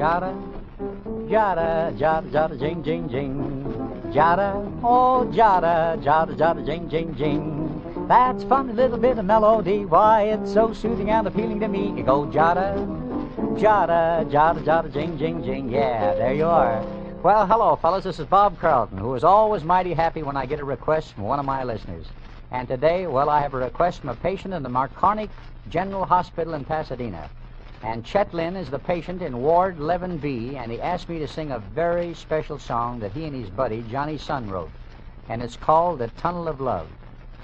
Jada, jada, jada, jada, jing, jing, jing. Jada, oh, jada, jada, jada, jing, jing, jing. That's a funny little bit of melody. Why, it's so soothing and appealing to me. You go jada, jada, jada, jada, jing, jing, jing. Yeah, there you are. Well, hello, fellas. This is Bob Carleton, who is always mighty happy when I get a request from one of my listeners. And today, well, I have a request from a patient in the McCornack General Hospital in Pasadena. And Chet Lynn is the patient in Ward 11B, and he asked me to sing a very special song that he and his buddy, Johnny Sun, wrote. And it's called The Tunnel of Love.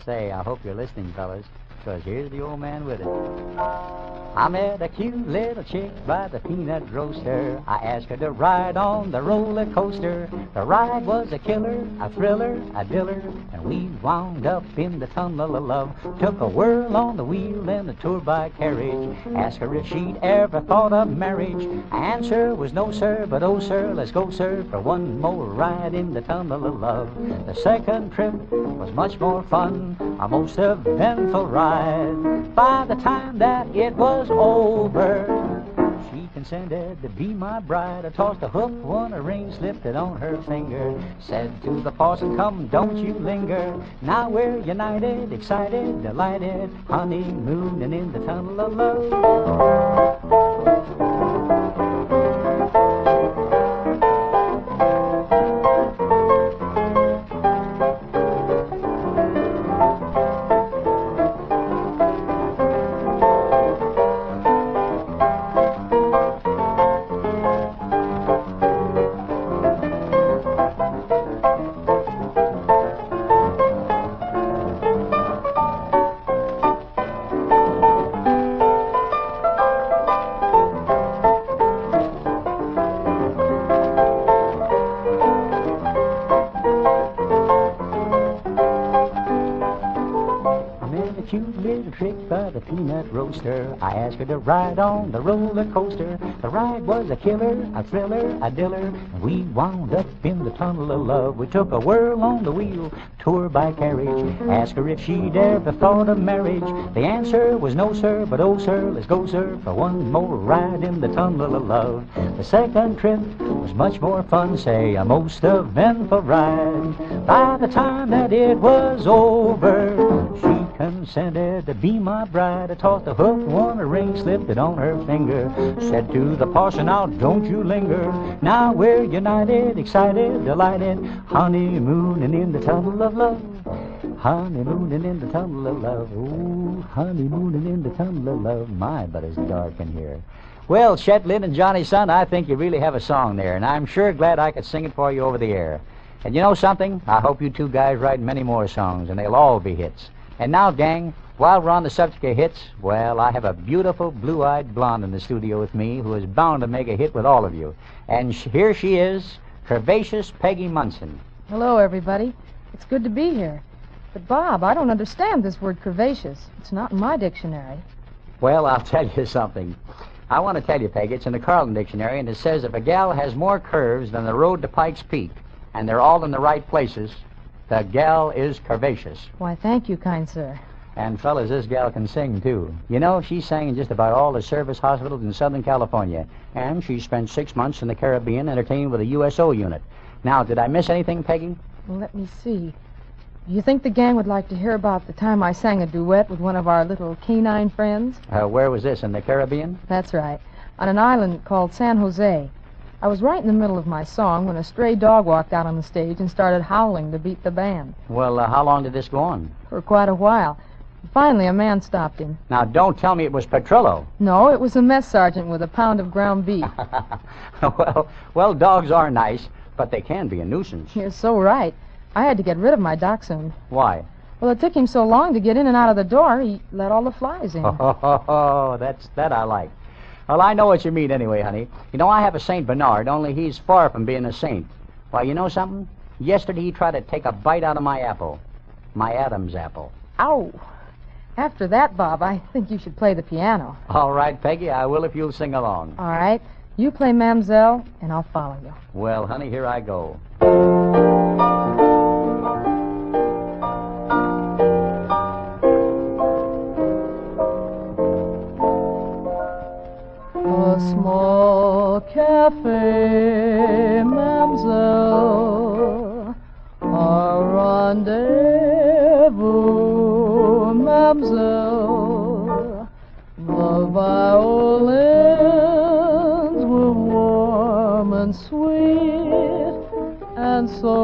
Say, I hope you're listening, fellas, because here's the old man with it. I met a cute little chick by the peanut roaster. I asked her to ride on the roller coaster. The ride was a killer, a thriller, a diller, and we wound up in the tunnel of love. Took a whirl on the wheel and a tour by carriage. Asked her if she'd ever thought of marriage. Answer was no, sir, but oh, sir, let's go, sir, for one more ride in the tunnel of love. The second trip was much more fun, a most eventful ride. By the time that it was over. She consented to be my bride. I tossed a hook, won a ring, slipped it on her finger. Said to the parson, come, don't you linger. Now we're united, excited, delighted, honeymooning in the tunnel of love. Roaster. I asked her to ride on the roller coaster. The ride was a killer, a thriller, a diller. We wound up in the tunnel of love. We took a whirl on the wheel, tour by carriage. Asked her if she'd ever thought of marriage. The answer was no, sir, but oh, sir, let's go, sir, for one more ride in the tunnel of love. The second trip was much more fun, say, a most eventful ride. By the time that it was over, consented to be my bride. I tossed a hook, won a ring, slipped it on her finger. Said to the parson, now don't you linger. Now we're united, excited, delighted, honeymooning in the tunnel of love. Honeymooning in the tunnel of love. Ooh, honeymooning in the tunnel of love. My, but it's dark in here. Well, Chet Lynn and Johnny Sun, I think you really have a song there, and I'm sure glad I could sing it for you over the air. And you know something? I hope you two guys write many more songs, and they'll all be hits. And now, gang, while we're on the subject of hits, well, I have a beautiful blue eyed blonde in the studio with me who is bound to make a hit with all of you. And sh- here she is, Curvaceous Peggy Munson. Hello, everybody. It's good to be here. But, Bob, I don't understand this word curvaceous. It's not in my dictionary. Well, I'll tell you something. I want to tell you, Peggy, it's in the Carleton Dictionary, and it says if a gal has more curves than the road to Pike's Peak, and they're all in the right places, the gal is curvaceous. Why, thank you, kind sir. And, fellas, this gal can sing, too. You know, she sang in just about all the service hospitals in Southern California. And she spent six months in the Caribbean entertaining with a USO unit. Now, did I miss anything, Peggy? Well, let me see. You think the gang would like to hear about the time I sang a duet with one of our little canine friends? Uh, where was this, in the Caribbean? That's right. On an island called San Jose. I was right in the middle of my song when a stray dog walked out on the stage and started howling to beat the band. Well, uh, how long did this go on? For quite a while. Finally, a man stopped him. Now, don't tell me it was Petrillo. No, it was a mess sergeant with a pound of ground beef. well, well, dogs are nice, but they can be a nuisance. You're so right. I had to get rid of my dachshund. Why? Well, it took him so long to get in and out of the door, he let all the flies in. Oh, that's that I like. Well, I know what you mean anyway, honey. You know, I have a St. Bernard, only he's far from being a saint. Why, you know something? Yesterday he tried to take a bite out of my apple. My Adam's apple. Ow. After that, Bob, I think you should play the piano. All right, Peggy, I will if you'll sing along. All right. You play Mamselle, and I'll follow you. Well, honey, here I go.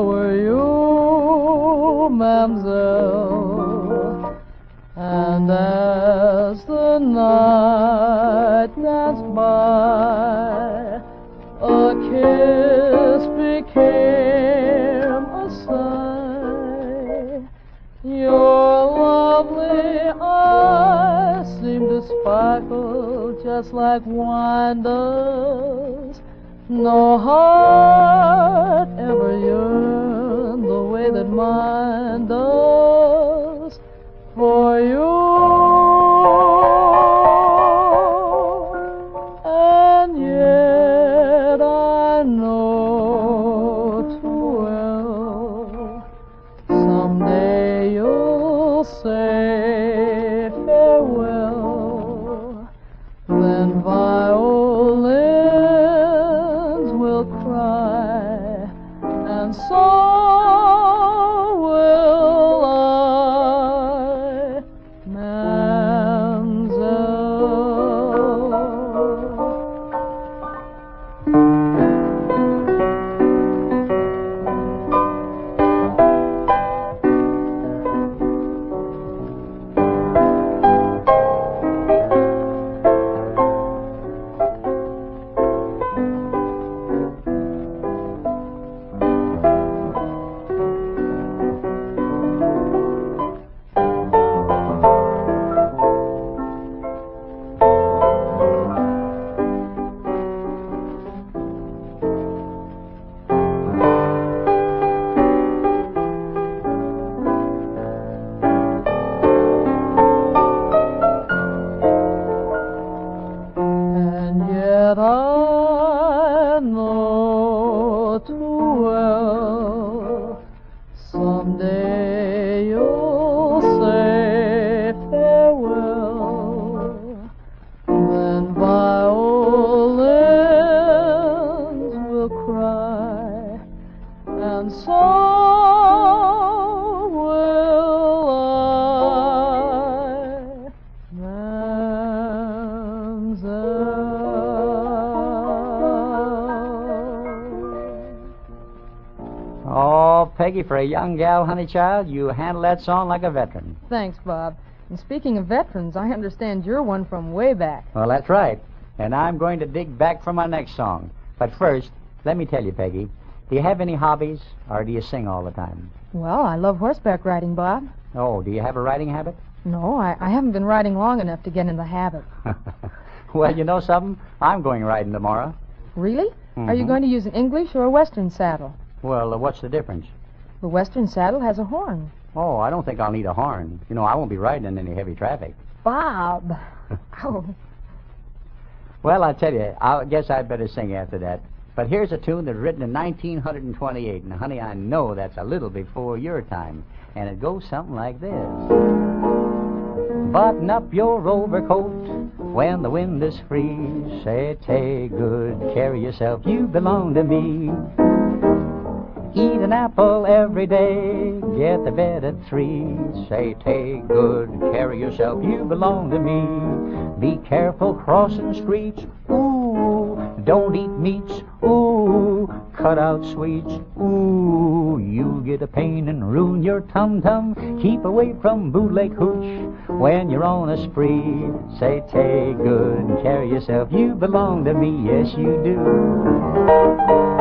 Were you, mademoiselle. And as the night danced by, a kiss became a sigh. Your lovely eyes seemed to sparkle just like wine does. No heart so I know Peggy, for a young gal, honey child, you handle that song like a veteran. Thanks, Bob. And speaking of veterans, I understand you're one from way back. Well, that's right. And I'm going to dig back for my next song. But first, let me tell you, Peggy, do you have any hobbies, or do you sing all the time? Well, I love horseback riding, Bob. Oh, do you have a riding habit? No, I, I haven't been riding long enough to get in the habit. well, you know something? I'm going riding tomorrow. Really? Are you Mhm. going to use an English or a Western saddle? Well, uh, what's the difference? The Western saddle has a horn. Oh, I don't think I'll need a horn. You know, I won't be riding in any heavy traffic. Bob. Oh, Well, I tell you, I guess I'd better sing after that. But here's a tune that's written in 1928, and honey, I know that's a little before your time. And it goes something like this Button up your overcoat when the wind is free. Say, take good care of yourself, you belong to me. An apple every day, get to bed at three. Say, take good care of yourself, you belong to me. Be careful crossing streets, ooh. Don't eat meats, ooh. Cut out sweets, ooh. you'll get a pain and ruin your tum tum. Keep away from bootleg hooch when you're on a spree. Say, take good care of yourself, you belong to me, yes, you do.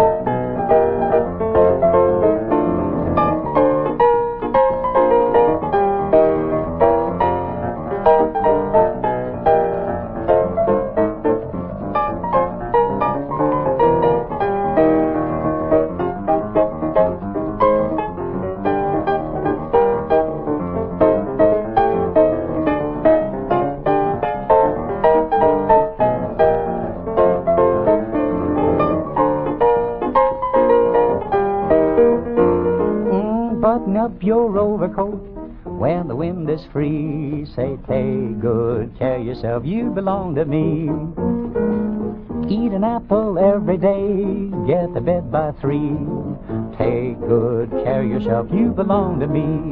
Your overcoat when the wind is free. Say, take good care of yourself, you belong to me. Eat an apple every day, get to bed by three. Take good care of yourself, you belong to me.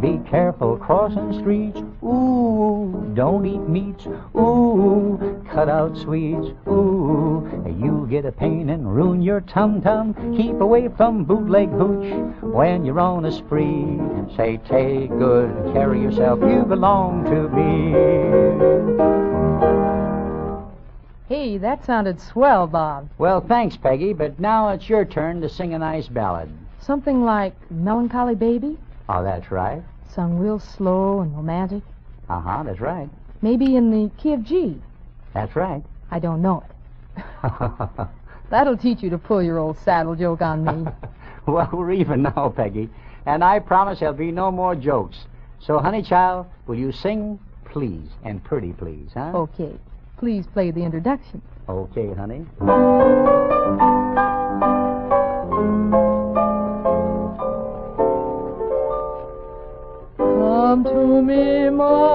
Be careful crossing streets, ooh, don't eat meats, ooh, cut out sweets, ooh, you'll get a pain and ruin your tum-tum. Keep away from bootleg hooch when you're on a spree. Say, take good care of yourself, you belong to me. Hey, that sounded swell, Bob. Well, thanks, Peggy, but now it's your turn to sing a nice ballad. Something like Melancholy Baby, Oh, that's right. sung real slow and romantic. Uh-huh, that's right. Maybe in the key of G. That's right. I don't know it. That'll teach you to pull your old saddle joke on me. well, we're even now, Peggy, and I promise there'll be no more jokes. So, honey child, will you sing, please, and pretty please, huh? Okay. Please play the introduction. Okay, honey. Come to me, my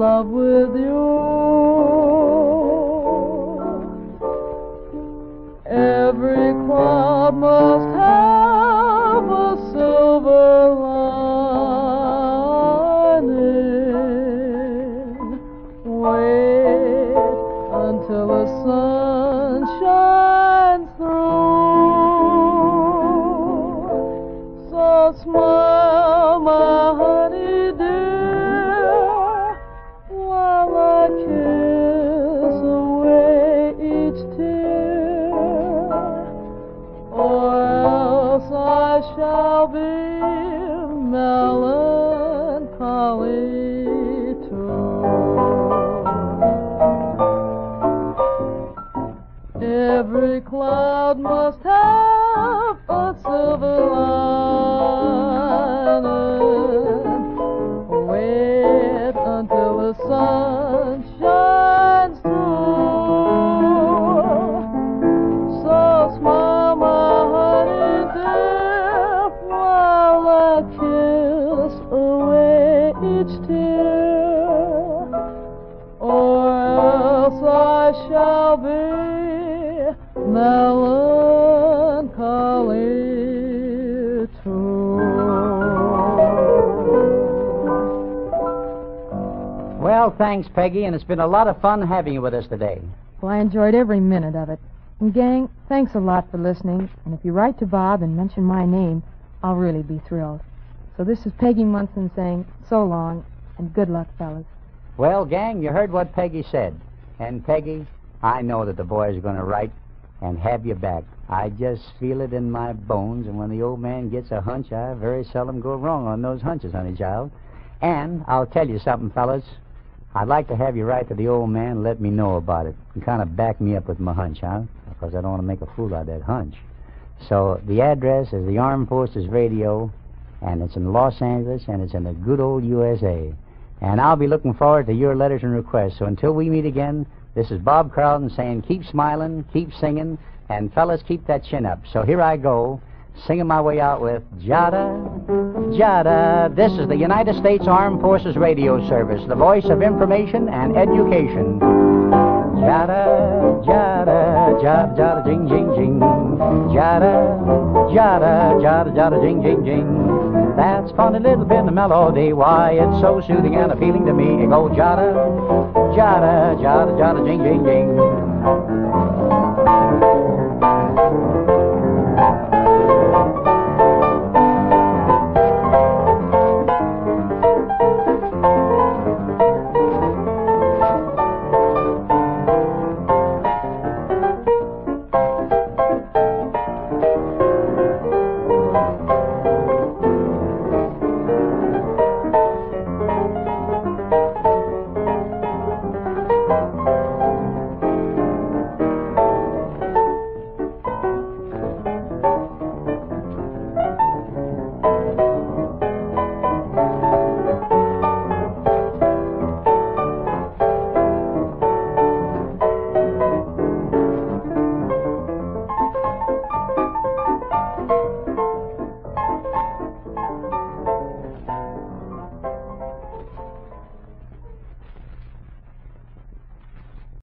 love with you. Every cloud must have a silver lining. Wait until the sun shines through. So smile, my honey cloud Well, thanks, Peggy, and it's been a lot of fun having you with us today. Well, I enjoyed every minute of it. And, gang, thanks a lot for listening. And if you write to Bob and mention my name, I'll really be thrilled. So this is Peggy Munson saying so long and good luck, fellas. Well, gang, you heard what Peggy said. And, Peggy, I know that the boys are going to write and have you back. I just feel it in my bones, and when the old man gets a hunch, I very seldom go wrong on those hunches, honey child. And I'll tell you something, fellas. I'd like to have you write to the old man and let me know about it and kind of back me up with my hunch, huh? Because I don't want to make a fool out of that hunch. So the address is the Armed Forces Radio, and it's in Los Angeles, and it's in the good old USA. And I'll be looking forward to your letters and requests. So until we meet again, this is Bob Carleton saying keep smiling, keep singing, and fellas, keep that chin up. So here I go, singing my way out with Jada, Jada. This is the United States Armed Forces Radio Service, the voice of information and education. Jada, jada, jada, jada, jing, jing, jing. Jada, jada, jada, jada, jing, jing, jing. That's funny little bit of melody. Why, it's so soothing and appealing to me. Go jada, jada, jada, jada, jing, jing, jing.